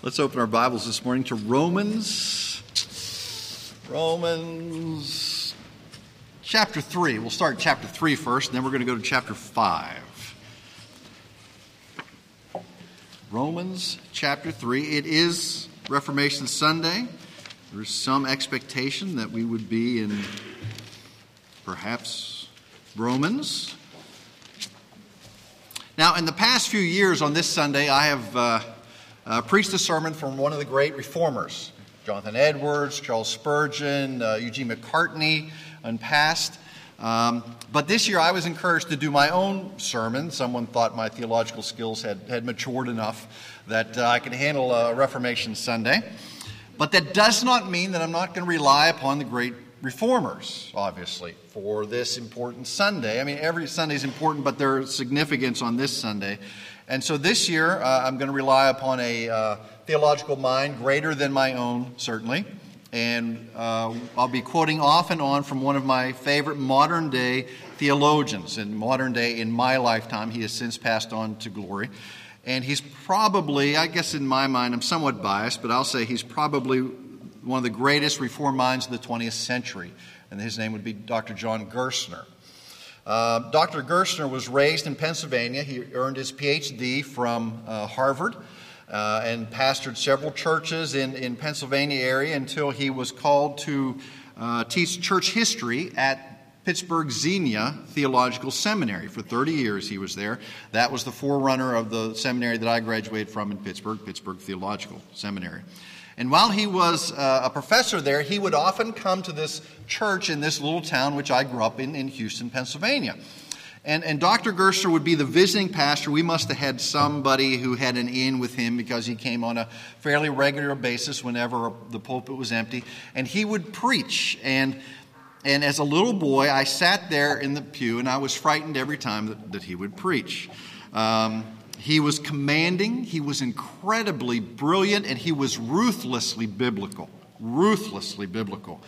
Let's open our Bibles this morning to Romans. Romans chapter 3. We'll start chapter 3 first, and then we're going to go to chapter 5. Romans chapter 3. It is Reformation Sunday. There's some expectation that we would be in perhaps Romans. Now, in the past few years on this Sunday, I have. Uh, uh, preached a sermon from one of the great reformers Jonathan Edwards, Charles Spurgeon, uh, Eugene McCartney, and past. Um, but this year I was encouraged to do my own sermon. Someone thought my theological skills had, had matured enough that uh, I could handle a Reformation Sunday. But that does not mean that I'm not going to rely upon the great reformers, obviously, for this important Sunday. I mean, every Sunday is important, but there's significance on this Sunday. And so this year, uh, I'm going to rely upon a uh, theological mind greater than my own, certainly. And uh, I'll be quoting off and on from one of my favorite modern day theologians. In modern day, in my lifetime, he has since passed on to glory. And he's probably, I guess in my mind, I'm somewhat biased, but I'll say he's probably one of the greatest reform minds of the 20th century. And his name would be Dr. John Gerstner. Uh, Dr. Gerstner was raised in Pennsylvania. He earned his PhD from uh, Harvard uh, and pastored several churches in, in Pennsylvania area until he was called to uh, teach church history at Pittsburgh Xenia Theological Seminary. For 30 years he was there. That was the forerunner of the seminary that I graduated from in Pittsburgh, Pittsburgh Theological Seminary. And while he was uh, a professor there, he would often come to this church in this little town, which I grew up in, in Houston, Pennsylvania. And, and Dr. Gerstner would be the visiting pastor. We must have had somebody who had an in with him because he came on a fairly regular basis whenever the pulpit was empty. And he would preach. And, and as a little boy, I sat there in the pew and I was frightened every time that, that he would preach. Um, he was commanding, he was incredibly brilliant, and he was ruthlessly biblical. Ruthlessly biblical.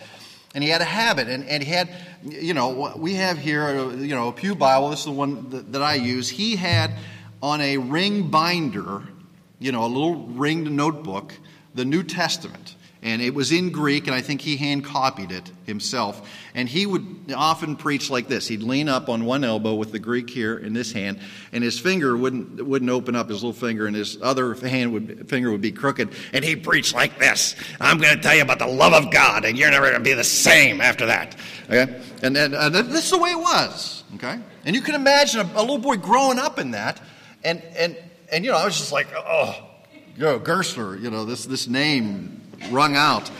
And he had a habit, and, and he had, you know, we have here, uh, you know, a Pew Bible, this is the one that, that I use. He had on a ring binder, you know, a little ringed notebook, the New Testament and it was in Greek, and I think he hand copied it himself. And he would often preach like this. He'd lean up on one elbow with the Greek here in this hand, and his finger wouldn't wouldn't open up his little finger, and his other hand would finger would be crooked, and he'd preach like this. I'm going to tell you about the love of God, and you're never going to be the same after that. Okay, and, and, this is the way it was. Okay, and you can imagine a, a little boy growing up in that, and and and you know I was just like, oh, go Gerstner, you know this this name wrung out.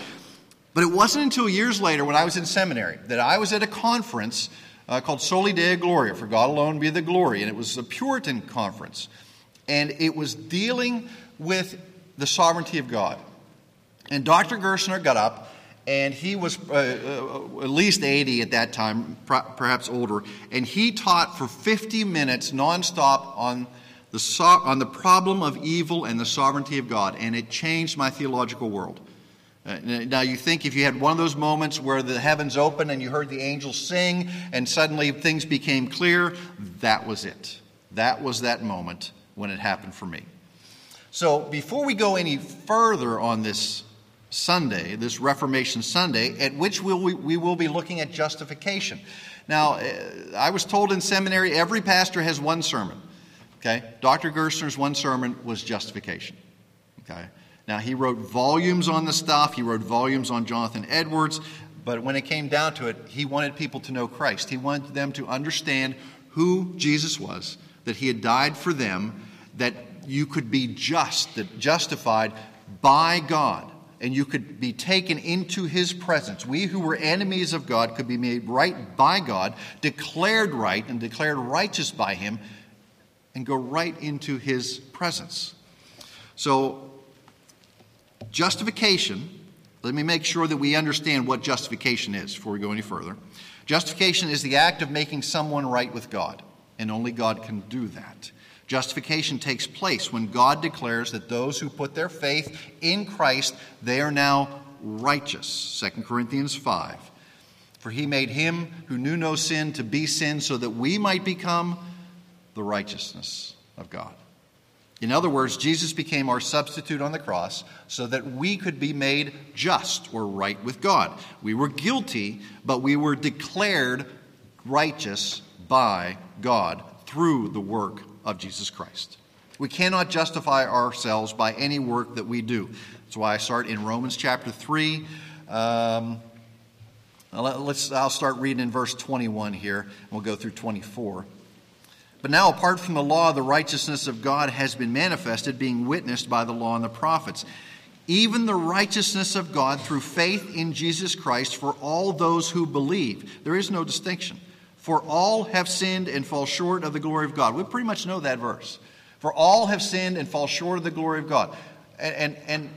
But it wasn't until years later, when I was in seminary, that I was at a conference uh, called Soli Deo Gloria, for God alone be the glory. And it was a Puritan conference. And it was dealing with the sovereignty of God. And Dr. Gerstner got up, and he was uh, uh, at least 80 at that time, perhaps older. And he taught for 50 minutes nonstop on the, so- on the problem of evil and the sovereignty of God. And it changed my theological world. Uh, now, you think if you had one of those moments where the heavens opened and you heard the angels sing and suddenly things became clear, that was it. That was that moment when it happened for me. So, before we go any further on this Sunday, this Reformation Sunday, at which we'll, we, we will be looking at justification. Now, uh, I was told in seminary every pastor has one sermon. Okay? Dr. Gerstner's one sermon was justification. Okay? Now, he wrote volumes on the stuff, he wrote volumes on Jonathan Edwards, but when it came down to it, he wanted people to know Christ. He wanted them to understand who Jesus was, that he had died for them, that you could be just, that justified by God, and you could be taken into his presence. We who were enemies of God could be made right by God, declared right and declared righteous by him, and go right into his presence. So Justification, let me make sure that we understand what justification is before we go any further. Justification is the act of making someone right with God, and only God can do that. Justification takes place when God declares that those who put their faith in Christ, they are now righteous. 2 Corinthians 5. For he made him who knew no sin to be sin so that we might become the righteousness of God. In other words, Jesus became our substitute on the cross so that we could be made just or right with God. We were guilty, but we were declared righteous by God through the work of Jesus Christ. We cannot justify ourselves by any work that we do. That's why I start in Romans chapter 3. Um, let's, I'll start reading in verse 21 here, and we'll go through 24. But now, apart from the law, the righteousness of God has been manifested, being witnessed by the law and the prophets. Even the righteousness of God through faith in Jesus Christ for all those who believe. There is no distinction. For all have sinned and fall short of the glory of God. We pretty much know that verse. For all have sinned and fall short of the glory of God. And, and, and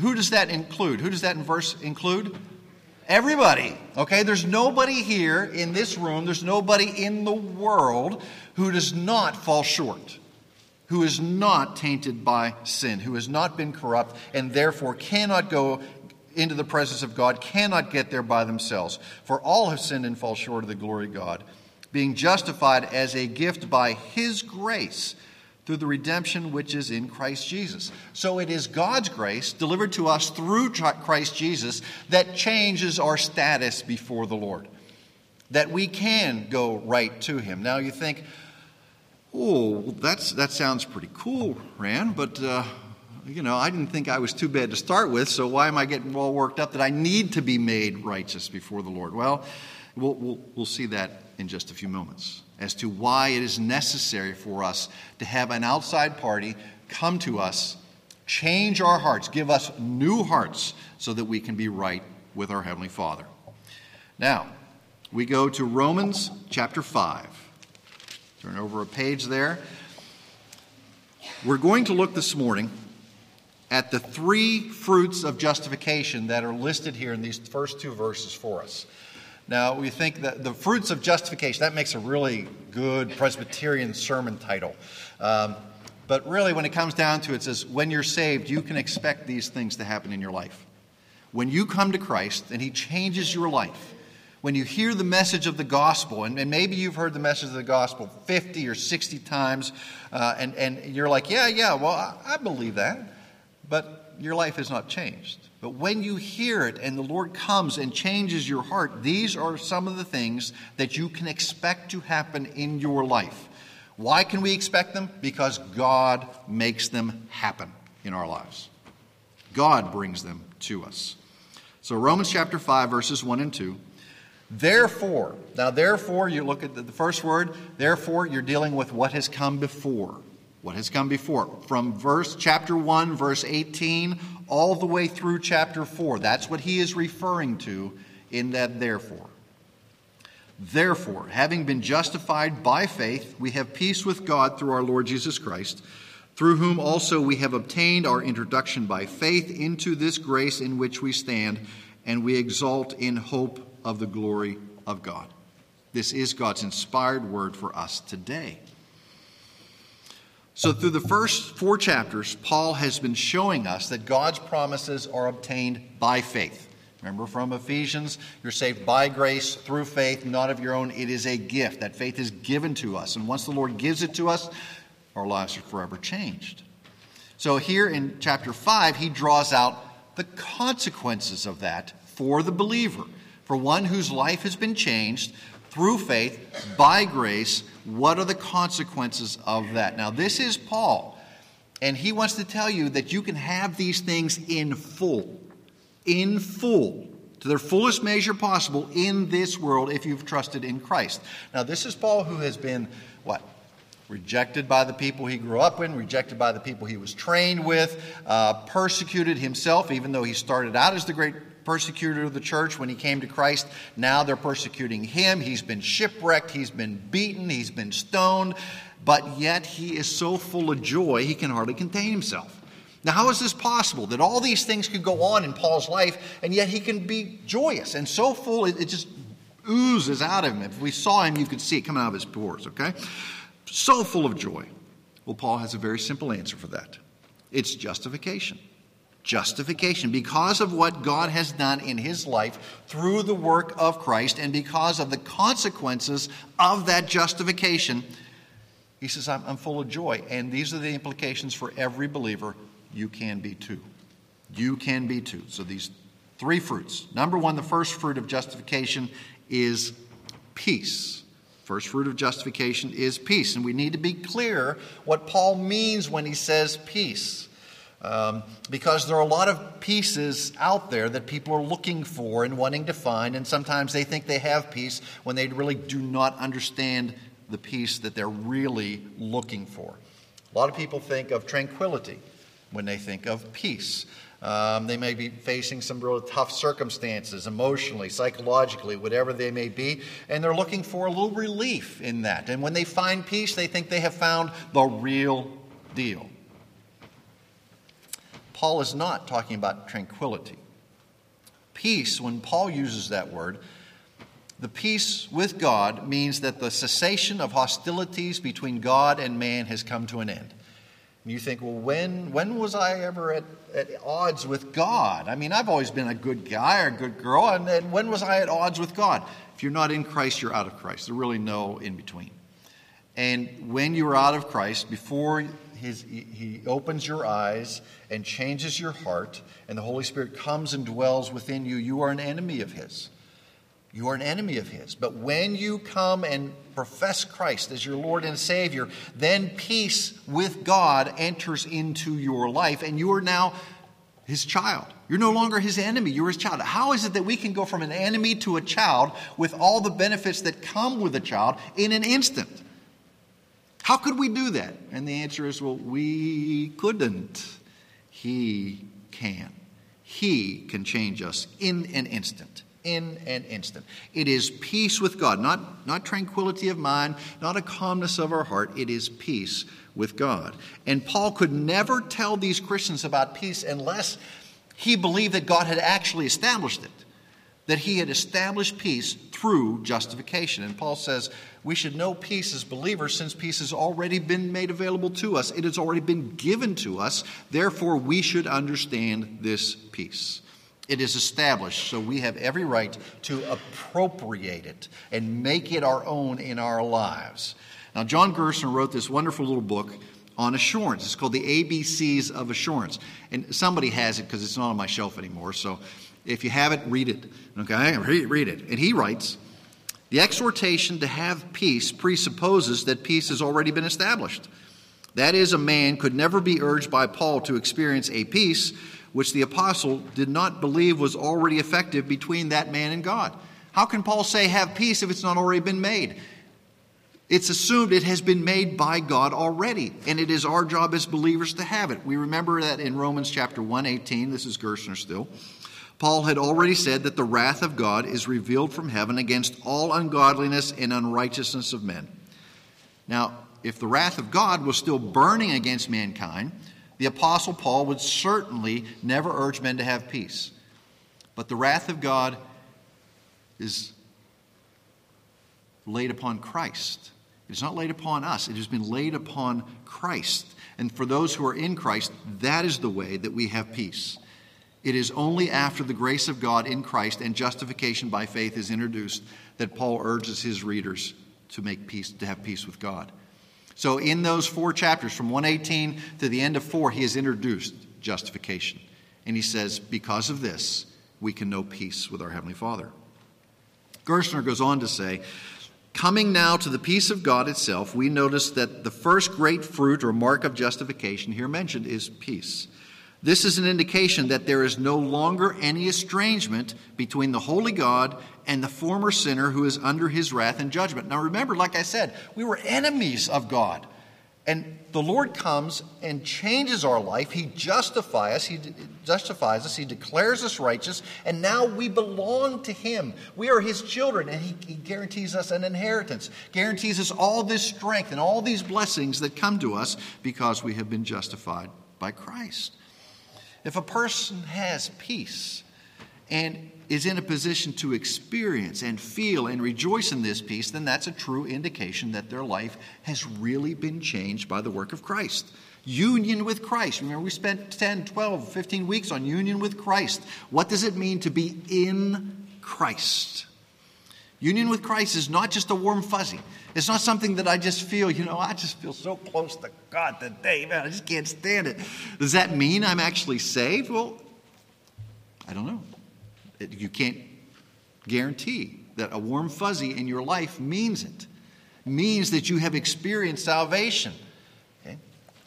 who does that include? Who does that in verse include? Everybody. Okay? There's nobody here in this room, there's nobody in the world who does not fall short, who is not tainted by sin, who has not been corrupt, and therefore cannot go into the presence of God, cannot get there by themselves. For all have sinned and fall short of the glory of God, being justified as a gift by His grace through the redemption which is in Christ Jesus. So it is God's grace delivered to us through Christ Jesus that changes our status before the Lord, that we can go right to Him. Now you think, oh, that's, that sounds pretty cool, Rand, but. Uh, you know, I didn't think I was too bad to start with, so why am I getting all worked up that I need to be made righteous before the Lord? Well, we'll, we'll, we'll see that in just a few moments as to why it is necessary for us to have an outside party come to us, change our hearts, give us new hearts so that we can be right with our Heavenly Father. Now, we go to Romans chapter 5. Turn over a page there. We're going to look this morning at the three fruits of justification that are listed here in these first two verses for us. Now, we think that the fruits of justification, that makes a really good Presbyterian sermon title. Um, but really, when it comes down to it, it says, when you're saved, you can expect these things to happen in your life. When you come to Christ and He changes your life, when you hear the message of the gospel, and, and maybe you've heard the message of the gospel 50 or 60 times, uh, and, and you're like, yeah, yeah, well, I, I believe that but your life has not changed. But when you hear it and the Lord comes and changes your heart, these are some of the things that you can expect to happen in your life. Why can we expect them? Because God makes them happen in our lives. God brings them to us. So, Romans chapter 5, verses 1 and 2. Therefore, now, therefore, you look at the first word, therefore, you're dealing with what has come before what has come before from verse chapter 1 verse 18 all the way through chapter 4 that's what he is referring to in that therefore. Therefore having been justified by faith we have peace with god through our lord jesus christ through whom also we have obtained our introduction by faith into this grace in which we stand and we exult in hope of the glory of god. This is god's inspired word for us today so, through the first four chapters, Paul has been showing us that God's promises are obtained by faith. Remember from Ephesians, you're saved by grace through faith, not of your own. It is a gift. That faith is given to us. And once the Lord gives it to us, our lives are forever changed. So, here in chapter 5, he draws out the consequences of that for the believer, for one whose life has been changed through faith by grace what are the consequences of that? Now, this is Paul, and he wants to tell you that you can have these things in full, in full, to their fullest measure possible in this world if you've trusted in Christ. Now, this is Paul who has been, what? Rejected by the people he grew up in, rejected by the people he was trained with, uh, persecuted himself, even though he started out as the great persecutor of the church when he came to Christ. Now they're persecuting him. He's been shipwrecked, he's been beaten, he's been stoned, but yet he is so full of joy he can hardly contain himself. Now, how is this possible that all these things could go on in Paul's life and yet he can be joyous and so full it, it just oozes out of him? If we saw him, you could see it coming out of his pores, okay? So full of joy. Well, Paul has a very simple answer for that it's justification justification because of what God has done in his life through the work of Christ and because of the consequences of that justification. He says, I'm, I'm full of joy. And these are the implications for every believer. You can be too. You can be too. So these three fruits. Number one, the first fruit of justification is peace. First fruit of justification is peace. And we need to be clear what Paul means when he says peace. Um, because there are a lot of pieces out there that people are looking for and wanting to find, and sometimes they think they have peace when they really do not understand the peace that they're really looking for. A lot of people think of tranquility when they think of peace. Um, they may be facing some real tough circumstances, emotionally, psychologically, whatever they may be, and they're looking for a little relief in that. And when they find peace, they think they have found the real deal. Paul is not talking about tranquility. Peace, when Paul uses that word, the peace with God means that the cessation of hostilities between God and man has come to an end. And you think, well, when, when was I ever at, at odds with God? I mean, I've always been a good guy or a good girl, and, and when was I at odds with God? If you're not in Christ, you're out of Christ. There's really no in between. And when you are out of Christ, before his, he opens your eyes and changes your heart, and the Holy Spirit comes and dwells within you, you are an enemy of His. You are an enemy of His. But when you come and profess Christ as your Lord and Savior, then peace with God enters into your life, and you are now His child. You're no longer His enemy, you're His child. How is it that we can go from an enemy to a child with all the benefits that come with a child in an instant? How could we do that? And the answer is well, we couldn't. He can. He can change us in an instant. In an instant. It is peace with God, not, not tranquility of mind, not a calmness of our heart. It is peace with God. And Paul could never tell these Christians about peace unless he believed that God had actually established it that he had established peace through justification. And Paul says we should know peace as believers since peace has already been made available to us, it has already been given to us. Therefore, we should understand this peace. It is established, so we have every right to appropriate it and make it our own in our lives. Now, John Gerstner wrote this wonderful little book on assurance. It's called The ABCs of Assurance. And somebody has it because it's not on my shelf anymore. So if you have it, read it. Okay? Read it. And he writes The exhortation to have peace presupposes that peace has already been established. That is, a man could never be urged by Paul to experience a peace which the apostle did not believe was already effective between that man and God. How can Paul say have peace if it's not already been made? It's assumed it has been made by God already, and it is our job as believers to have it. We remember that in Romans chapter 118, this is Gerstner still. Paul had already said that the wrath of God is revealed from heaven against all ungodliness and unrighteousness of men. Now, if the wrath of God was still burning against mankind, the Apostle Paul would certainly never urge men to have peace. But the wrath of God is laid upon Christ. It is not laid upon us, it has been laid upon Christ. And for those who are in Christ, that is the way that we have peace. It is only after the grace of God in Christ and justification by faith is introduced that Paul urges his readers to make peace, to have peace with God. So, in those four chapters, from 118 to the end of 4, he has introduced justification. And he says, because of this, we can know peace with our Heavenly Father. Gerstner goes on to say, Coming now to the peace of God itself, we notice that the first great fruit or mark of justification here mentioned is peace. This is an indication that there is no longer any estrangement between the holy God and the former sinner who is under his wrath and judgment. Now, remember, like I said, we were enemies of God. And the Lord comes and changes our life. He justifies us. He justifies us. He declares us righteous. And now we belong to Him. We are His children, and He, he guarantees us an inheritance, guarantees us all this strength and all these blessings that come to us because we have been justified by Christ. If a person has peace and is in a position to experience and feel and rejoice in this peace, then that's a true indication that their life has really been changed by the work of Christ. Union with Christ. Remember, we spent 10, 12, 15 weeks on union with Christ. What does it mean to be in Christ? Union with Christ is not just a warm fuzzy. It's not something that I just feel, you know, I just feel so close to God today, man, I just can't stand it. Does that mean I'm actually saved? Well, I don't know. You can't guarantee that a warm fuzzy in your life means it, means that you have experienced salvation. Okay?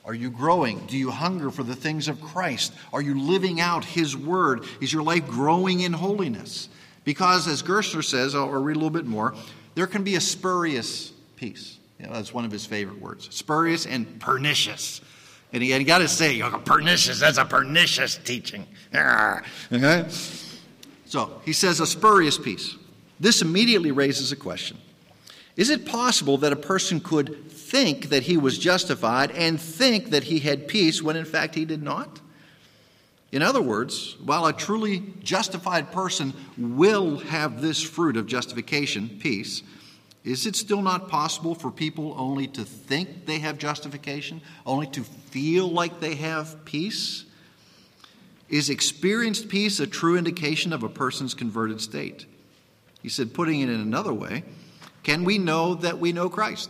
Are you growing? Do you hunger for the things of Christ? Are you living out His Word? Is your life growing in holiness? Because, as Gerstner says, I'll read a little bit more, there can be a spurious peace. You know, that's one of his favorite words spurious and pernicious. And he, he got to say, pernicious, that's a pernicious teaching. Okay? So he says a spurious peace. This immediately raises a question Is it possible that a person could think that he was justified and think that he had peace when in fact he did not? In other words, while a truly justified person will have this fruit of justification, peace, is it still not possible for people only to think they have justification, only to feel like they have peace? Is experienced peace a true indication of a person's converted state? He said, putting it in another way, can we know that we know Christ?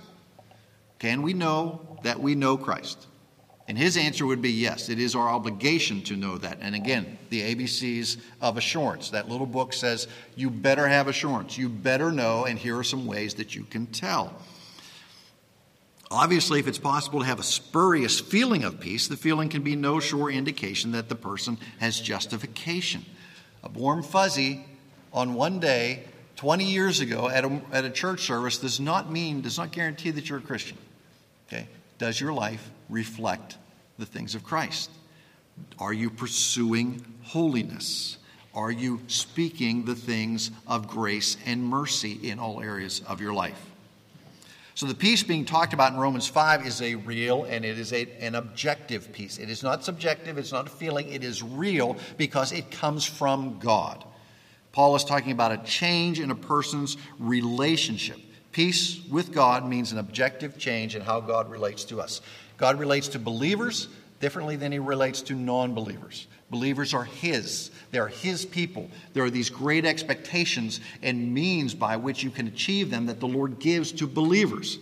Can we know that we know Christ? And his answer would be yes, it is our obligation to know that. And again, the ABCs of assurance. That little book says you better have assurance. You better know, and here are some ways that you can tell. Obviously, if it's possible to have a spurious feeling of peace, the feeling can be no sure indication that the person has justification. A warm fuzzy on one day, 20 years ago, at a, at a church service does not mean, does not guarantee that you're a Christian. Okay? Does your life reflect the things of Christ? Are you pursuing holiness? Are you speaking the things of grace and mercy in all areas of your life? So, the peace being talked about in Romans 5 is a real and it is a, an objective peace. It is not subjective, it's not a feeling, it is real because it comes from God. Paul is talking about a change in a person's relationship. Peace with God means an objective change in how God relates to us. God relates to believers differently than he relates to non believers. Believers are his, they are his people. There are these great expectations and means by which you can achieve them that the Lord gives to believers.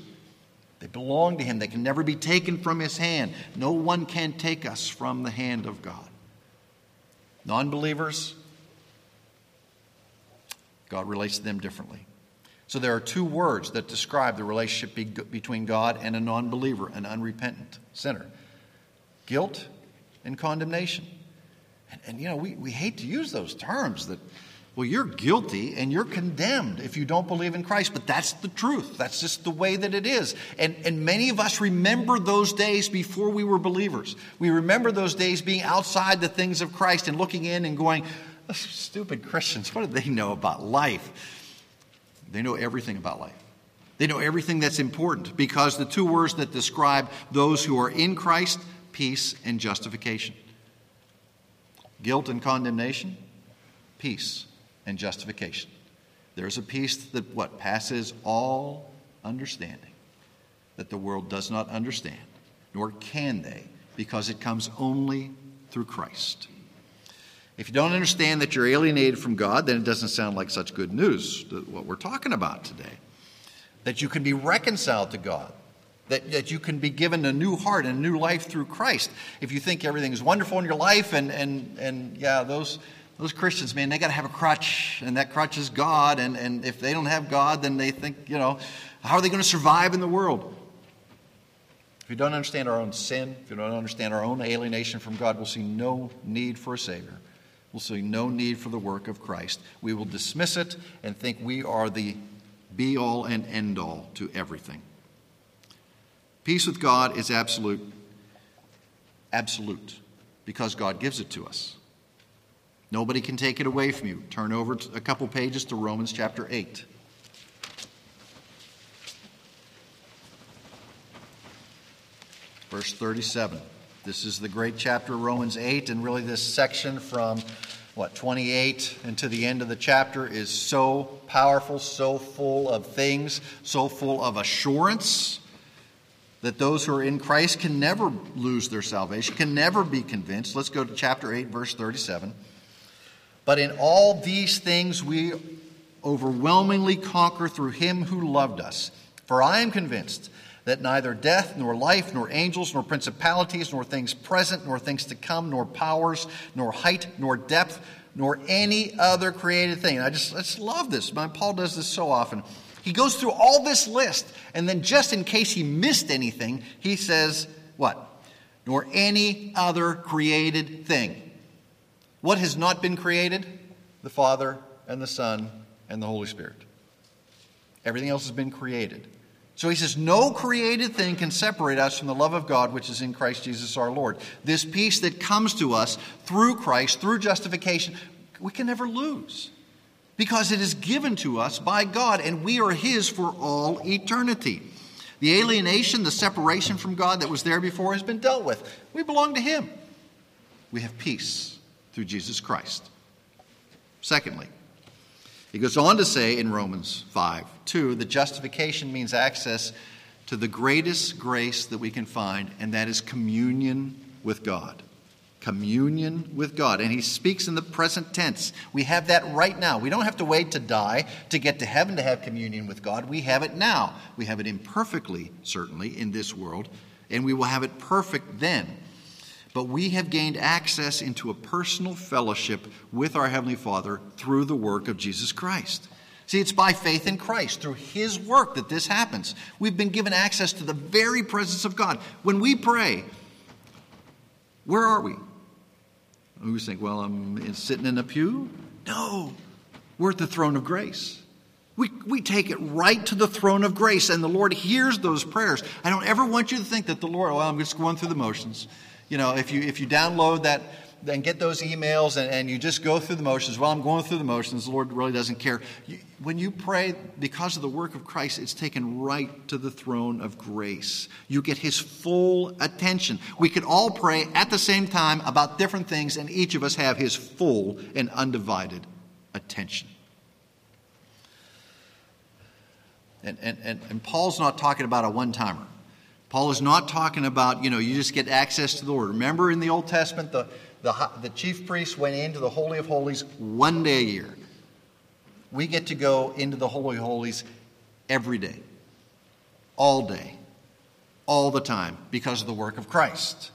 They belong to him, they can never be taken from his hand. No one can take us from the hand of God. Non believers, God relates to them differently. So there are two words that describe the relationship be- between God and a non believer, an unrepentant sinner guilt and condemnation. And, and, you know, we, we hate to use those terms that, well, you're guilty and you're condemned if you don't believe in Christ, but that's the truth. That's just the way that it is. And, and many of us remember those days before we were believers. We remember those days being outside the things of Christ and looking in and going, stupid Christians, what do they know about life? They know everything about life. They know everything that's important because the two words that describe those who are in Christ peace and justification. Guilt and condemnation, peace and justification. There's a peace that what passes all understanding that the world does not understand, nor can they, because it comes only through Christ. If you don't understand that you're alienated from God, then it doesn't sound like such good news, what we're talking about today. That you can be reconciled to God, that, that you can be given a new heart and a new life through Christ. If you think everything is wonderful in your life, and, and, and yeah, those, those Christians, man, they got to have a crutch, and that crutch is God. And, and if they don't have God, then they think, you know, how are they going to survive in the world? If we don't understand our own sin, if we don't understand our own alienation from God, we'll see no need for a Savior will see no need for the work of Christ. We will dismiss it and think we are the be all and end all to everything. Peace with God is absolute, absolute, because God gives it to us. Nobody can take it away from you. Turn over a couple pages to Romans chapter 8. Verse 37. This is the great chapter of Romans 8, and really this section from what 28 and to the end of the chapter is so powerful, so full of things, so full of assurance that those who are in Christ can never lose their salvation, can never be convinced. Let's go to chapter 8, verse 37. But in all these things we overwhelmingly conquer through him who loved us. For I am convinced that neither death, nor life, nor angels, nor principalities, nor things present, nor things to come, nor powers, nor height, nor depth, nor any other created thing. And I just, I just love this. Paul does this so often. He goes through all this list, and then just in case he missed anything, he says, What? Nor any other created thing. What has not been created? The Father and the Son and the Holy Spirit. Everything else has been created. So he says, No created thing can separate us from the love of God which is in Christ Jesus our Lord. This peace that comes to us through Christ, through justification, we can never lose because it is given to us by God and we are His for all eternity. The alienation, the separation from God that was there before has been dealt with. We belong to Him. We have peace through Jesus Christ. Secondly, he goes on to say in Romans 5 2 that justification means access to the greatest grace that we can find, and that is communion with God. Communion with God. And he speaks in the present tense. We have that right now. We don't have to wait to die to get to heaven to have communion with God. We have it now. We have it imperfectly, certainly, in this world, and we will have it perfect then but we have gained access into a personal fellowship with our Heavenly Father through the work of Jesus Christ. See, it's by faith in Christ, through His work, that this happens. We've been given access to the very presence of God. When we pray, where are we? We think, well, I'm sitting in a pew. No, we're at the throne of grace. We, we take it right to the throne of grace, and the Lord hears those prayers. I don't ever want you to think that the Lord, well, I'm just going through the motions you know, if you, if you download that and get those emails and, and you just go through the motions, well, I'm going through the motions, the Lord really doesn't care. You, when you pray because of the work of Christ, it's taken right to the throne of grace. You get His full attention. We could all pray at the same time about different things, and each of us have His full and undivided attention. And, and, and, and Paul's not talking about a one timer. Paul is not talking about, you know, you just get access to the Lord. Remember in the Old Testament, the, the, the chief priest went into the Holy of Holies one day a year. We get to go into the Holy of Holies every day, all day, all the time, because of the work of Christ.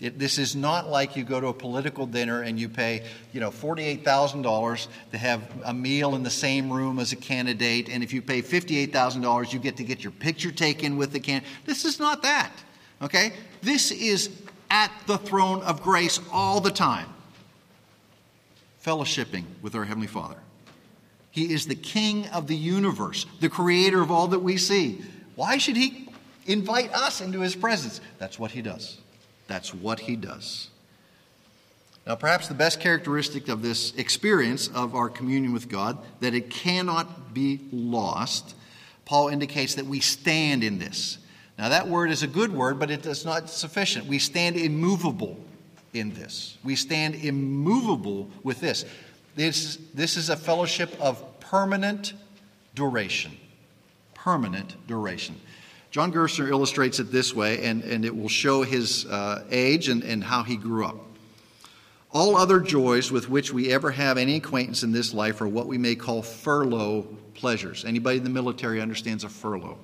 It, this is not like you go to a political dinner and you pay, you know, $48,000 to have a meal in the same room as a candidate, and if you pay $58,000, you get to get your picture taken with the candidate. This is not that, okay? This is at the throne of grace all the time, fellowshipping with our Heavenly Father. He is the King of the universe, the creator of all that we see. Why should He invite us into His presence? That's what He does. That's what he does. Now, perhaps the best characteristic of this experience of our communion with God, that it cannot be lost, Paul indicates that we stand in this. Now, that word is a good word, but it is not sufficient. We stand immovable in this. We stand immovable with this. This, this is a fellowship of permanent duration. Permanent duration. John Gerstner illustrates it this way, and, and it will show his uh, age and, and how he grew up. All other joys with which we ever have any acquaintance in this life are what we may call furlough pleasures. Anybody in the military understands a furlough.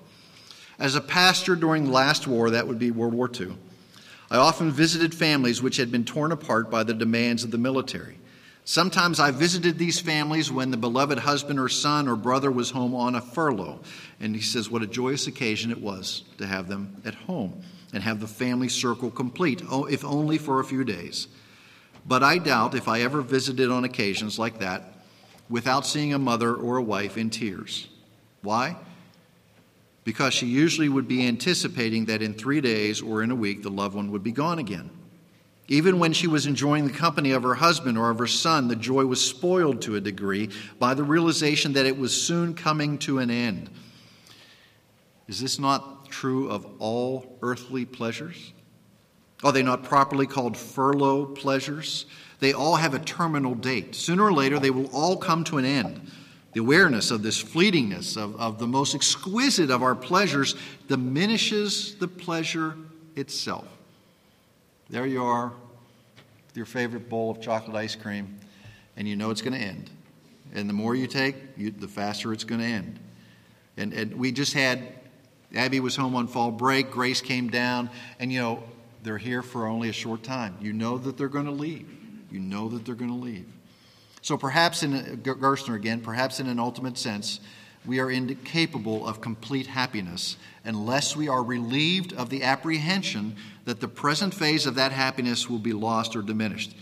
As a pastor during the last war, that would be World War II, I often visited families which had been torn apart by the demands of the military. Sometimes I visited these families when the beloved husband or son or brother was home on a furlough. And he says, What a joyous occasion it was to have them at home and have the family circle complete, oh, if only for a few days. But I doubt if I ever visited on occasions like that without seeing a mother or a wife in tears. Why? Because she usually would be anticipating that in three days or in a week the loved one would be gone again. Even when she was enjoying the company of her husband or of her son, the joy was spoiled to a degree by the realization that it was soon coming to an end. Is this not true of all earthly pleasures? Are they not properly called furlough pleasures? They all have a terminal date. Sooner or later, they will all come to an end. The awareness of this fleetingness, of, of the most exquisite of our pleasures, diminishes the pleasure itself. There you are with your favorite bowl of chocolate ice cream, and you know it's going to end. And the more you take, you, the faster it's going to end. And, and we just had, Abby was home on fall break, Grace came down, and you know, they're here for only a short time. You know that they're going to leave. You know that they're going to leave. So perhaps in a, Gerstner again, perhaps in an ultimate sense, we are incapable of complete happiness unless we are relieved of the apprehension that the present phase of that happiness will be lost or diminished.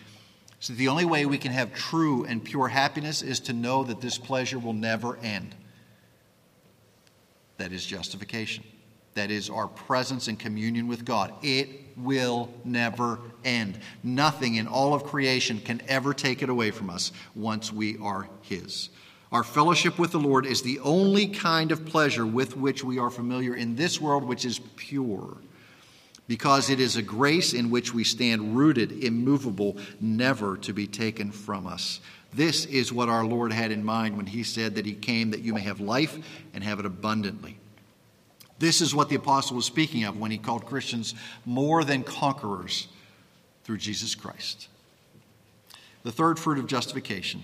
So the only way we can have true and pure happiness is to know that this pleasure will never end. That is justification. That is our presence and communion with God. It will never end. Nothing in all of creation can ever take it away from us once we are His. Our fellowship with the Lord is the only kind of pleasure with which we are familiar in this world, which is pure, because it is a grace in which we stand rooted, immovable, never to be taken from us. This is what our Lord had in mind when He said that He came that you may have life and have it abundantly. This is what the apostle was speaking of when he called Christians more than conquerors through Jesus Christ. The third fruit of justification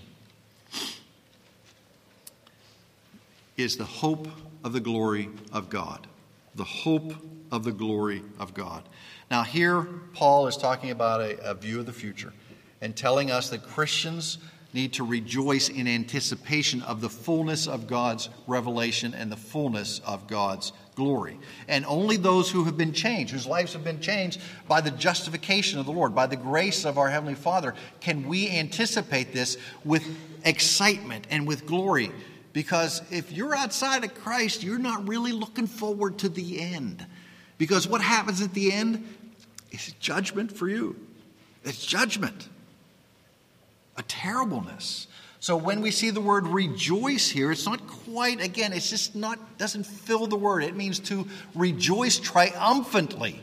is the hope of the glory of God. The hope of the glory of God. Now, here, Paul is talking about a, a view of the future and telling us that Christians need to rejoice in anticipation of the fullness of God's revelation and the fullness of God's glory. And only those who have been changed, whose lives have been changed by the justification of the Lord, by the grace of our Heavenly Father, can we anticipate this with excitement and with glory. Because if you're outside of Christ, you're not really looking forward to the end. Because what happens at the end is judgment for you. It's judgment, a terribleness. So when we see the word rejoice here, it's not quite, again, it's just not, doesn't fill the word. It means to rejoice triumphantly.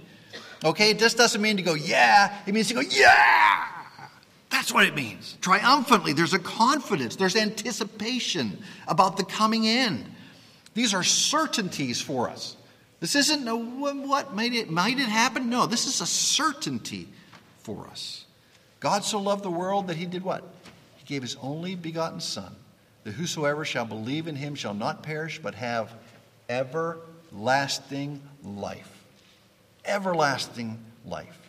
Okay, it just doesn't mean to go, yeah. It means to go, yeah. That's what it means. Triumphantly. There's a confidence, there's anticipation about the coming end. These are certainties for us. This isn't a what might it might it happen? No, this is a certainty for us. God so loved the world that he did what? He gave his only begotten Son, that whosoever shall believe in him shall not perish, but have everlasting life. Everlasting life.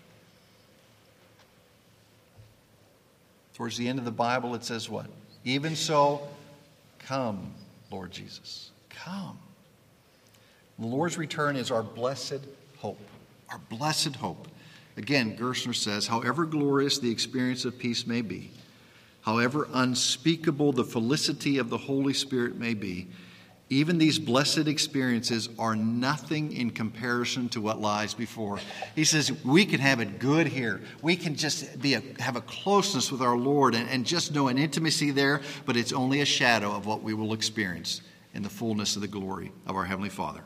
Towards the end of the Bible, it says what? Even so, come, Lord Jesus. Come. The Lord's return is our blessed hope. Our blessed hope. Again, Gerstner says, however glorious the experience of peace may be, however unspeakable the felicity of the Holy Spirit may be, even these blessed experiences are nothing in comparison to what lies before. He says we can have it good here. We can just be a, have a closeness with our Lord and, and just know an intimacy there, but it's only a shadow of what we will experience in the fullness of the glory of our Heavenly Father.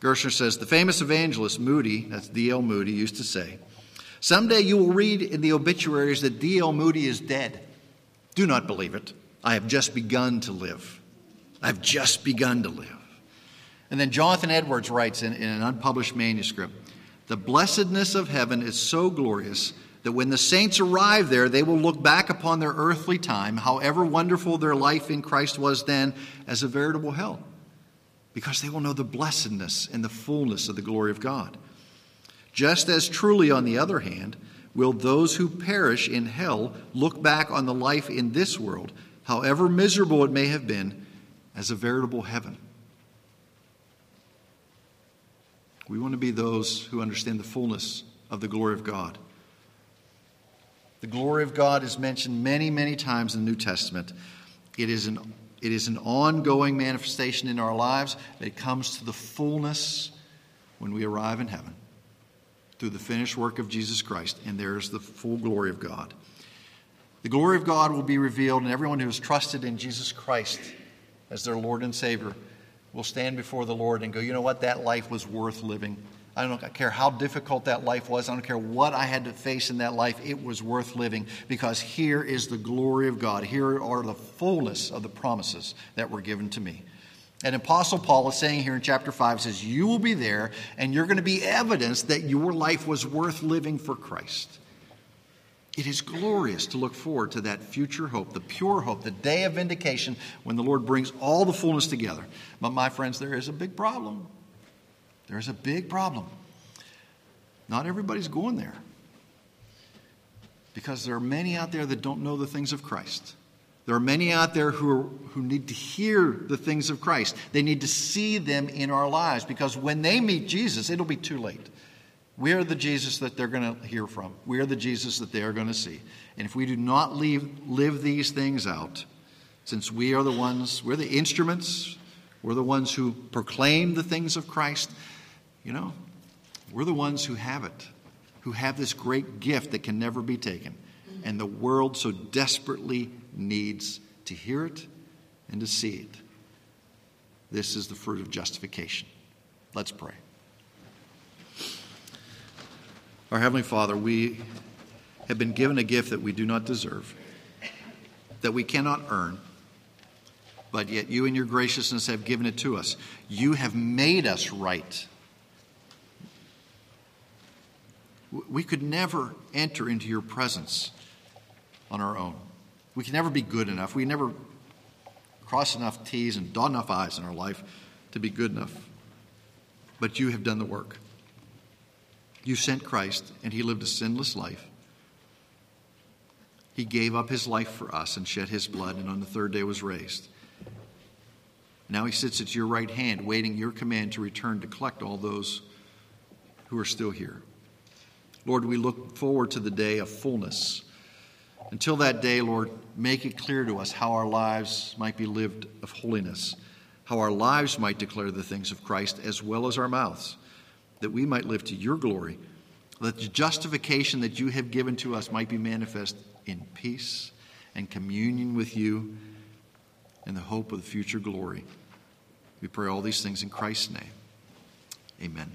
Gerstner says the famous evangelist Moody, that's D.L. Moody, used to say, Someday you will read in the obituaries that D.L. Moody is dead. Do not believe it. I have just begun to live. I've just begun to live. And then Jonathan Edwards writes in, in an unpublished manuscript The blessedness of heaven is so glorious that when the saints arrive there, they will look back upon their earthly time, however wonderful their life in Christ was then, as a veritable hell, because they will know the blessedness and the fullness of the glory of God. Just as truly, on the other hand, will those who perish in hell look back on the life in this world, however miserable it may have been, as a veritable heaven. We want to be those who understand the fullness of the glory of God. The glory of God is mentioned many, many times in the New Testament. It is an, it is an ongoing manifestation in our lives that comes to the fullness when we arrive in heaven through the finished work of Jesus Christ, and there's the full glory of God. The glory of God will be revealed, and everyone who has trusted in Jesus Christ as their Lord and Savior will stand before the Lord and go, you know what, that life was worth living. I don't care how difficult that life was. I don't care what I had to face in that life. It was worth living because here is the glory of God. Here are the fullness of the promises that were given to me. And Apostle Paul is saying here in chapter 5 says, You will be there, and you're going to be evidence that your life was worth living for Christ. It is glorious to look forward to that future hope, the pure hope, the day of vindication when the Lord brings all the fullness together. But, my friends, there is a big problem. There is a big problem. Not everybody's going there because there are many out there that don't know the things of Christ. There are many out there who, are, who need to hear the things of Christ. They need to see them in our lives because when they meet Jesus, it'll be too late. We are the Jesus that they're going to hear from. We are the Jesus that they are going to see. And if we do not leave, live these things out, since we are the ones, we're the instruments, we're the ones who proclaim the things of Christ, you know, we're the ones who have it, who have this great gift that can never be taken. And the world so desperately needs to hear it and to see it. This is the fruit of justification. Let's pray. Our Heavenly Father, we have been given a gift that we do not deserve, that we cannot earn, but yet you, in your graciousness, have given it to us. You have made us right. We could never enter into your presence on our own. We can never be good enough. We never cross enough T's and dot enough I's in our life to be good enough. But you have done the work. You sent Christ, and he lived a sinless life. He gave up his life for us and shed his blood, and on the third day was raised. Now he sits at your right hand, waiting your command to return to collect all those who are still here. Lord, we look forward to the day of fullness. Until that day, Lord, make it clear to us how our lives might be lived of holiness, how our lives might declare the things of Christ as well as our mouths that we might live to your glory, that the justification that you have given to us might be manifest in peace and communion with you and the hope of the future glory. We pray all these things in Christ's name. Amen.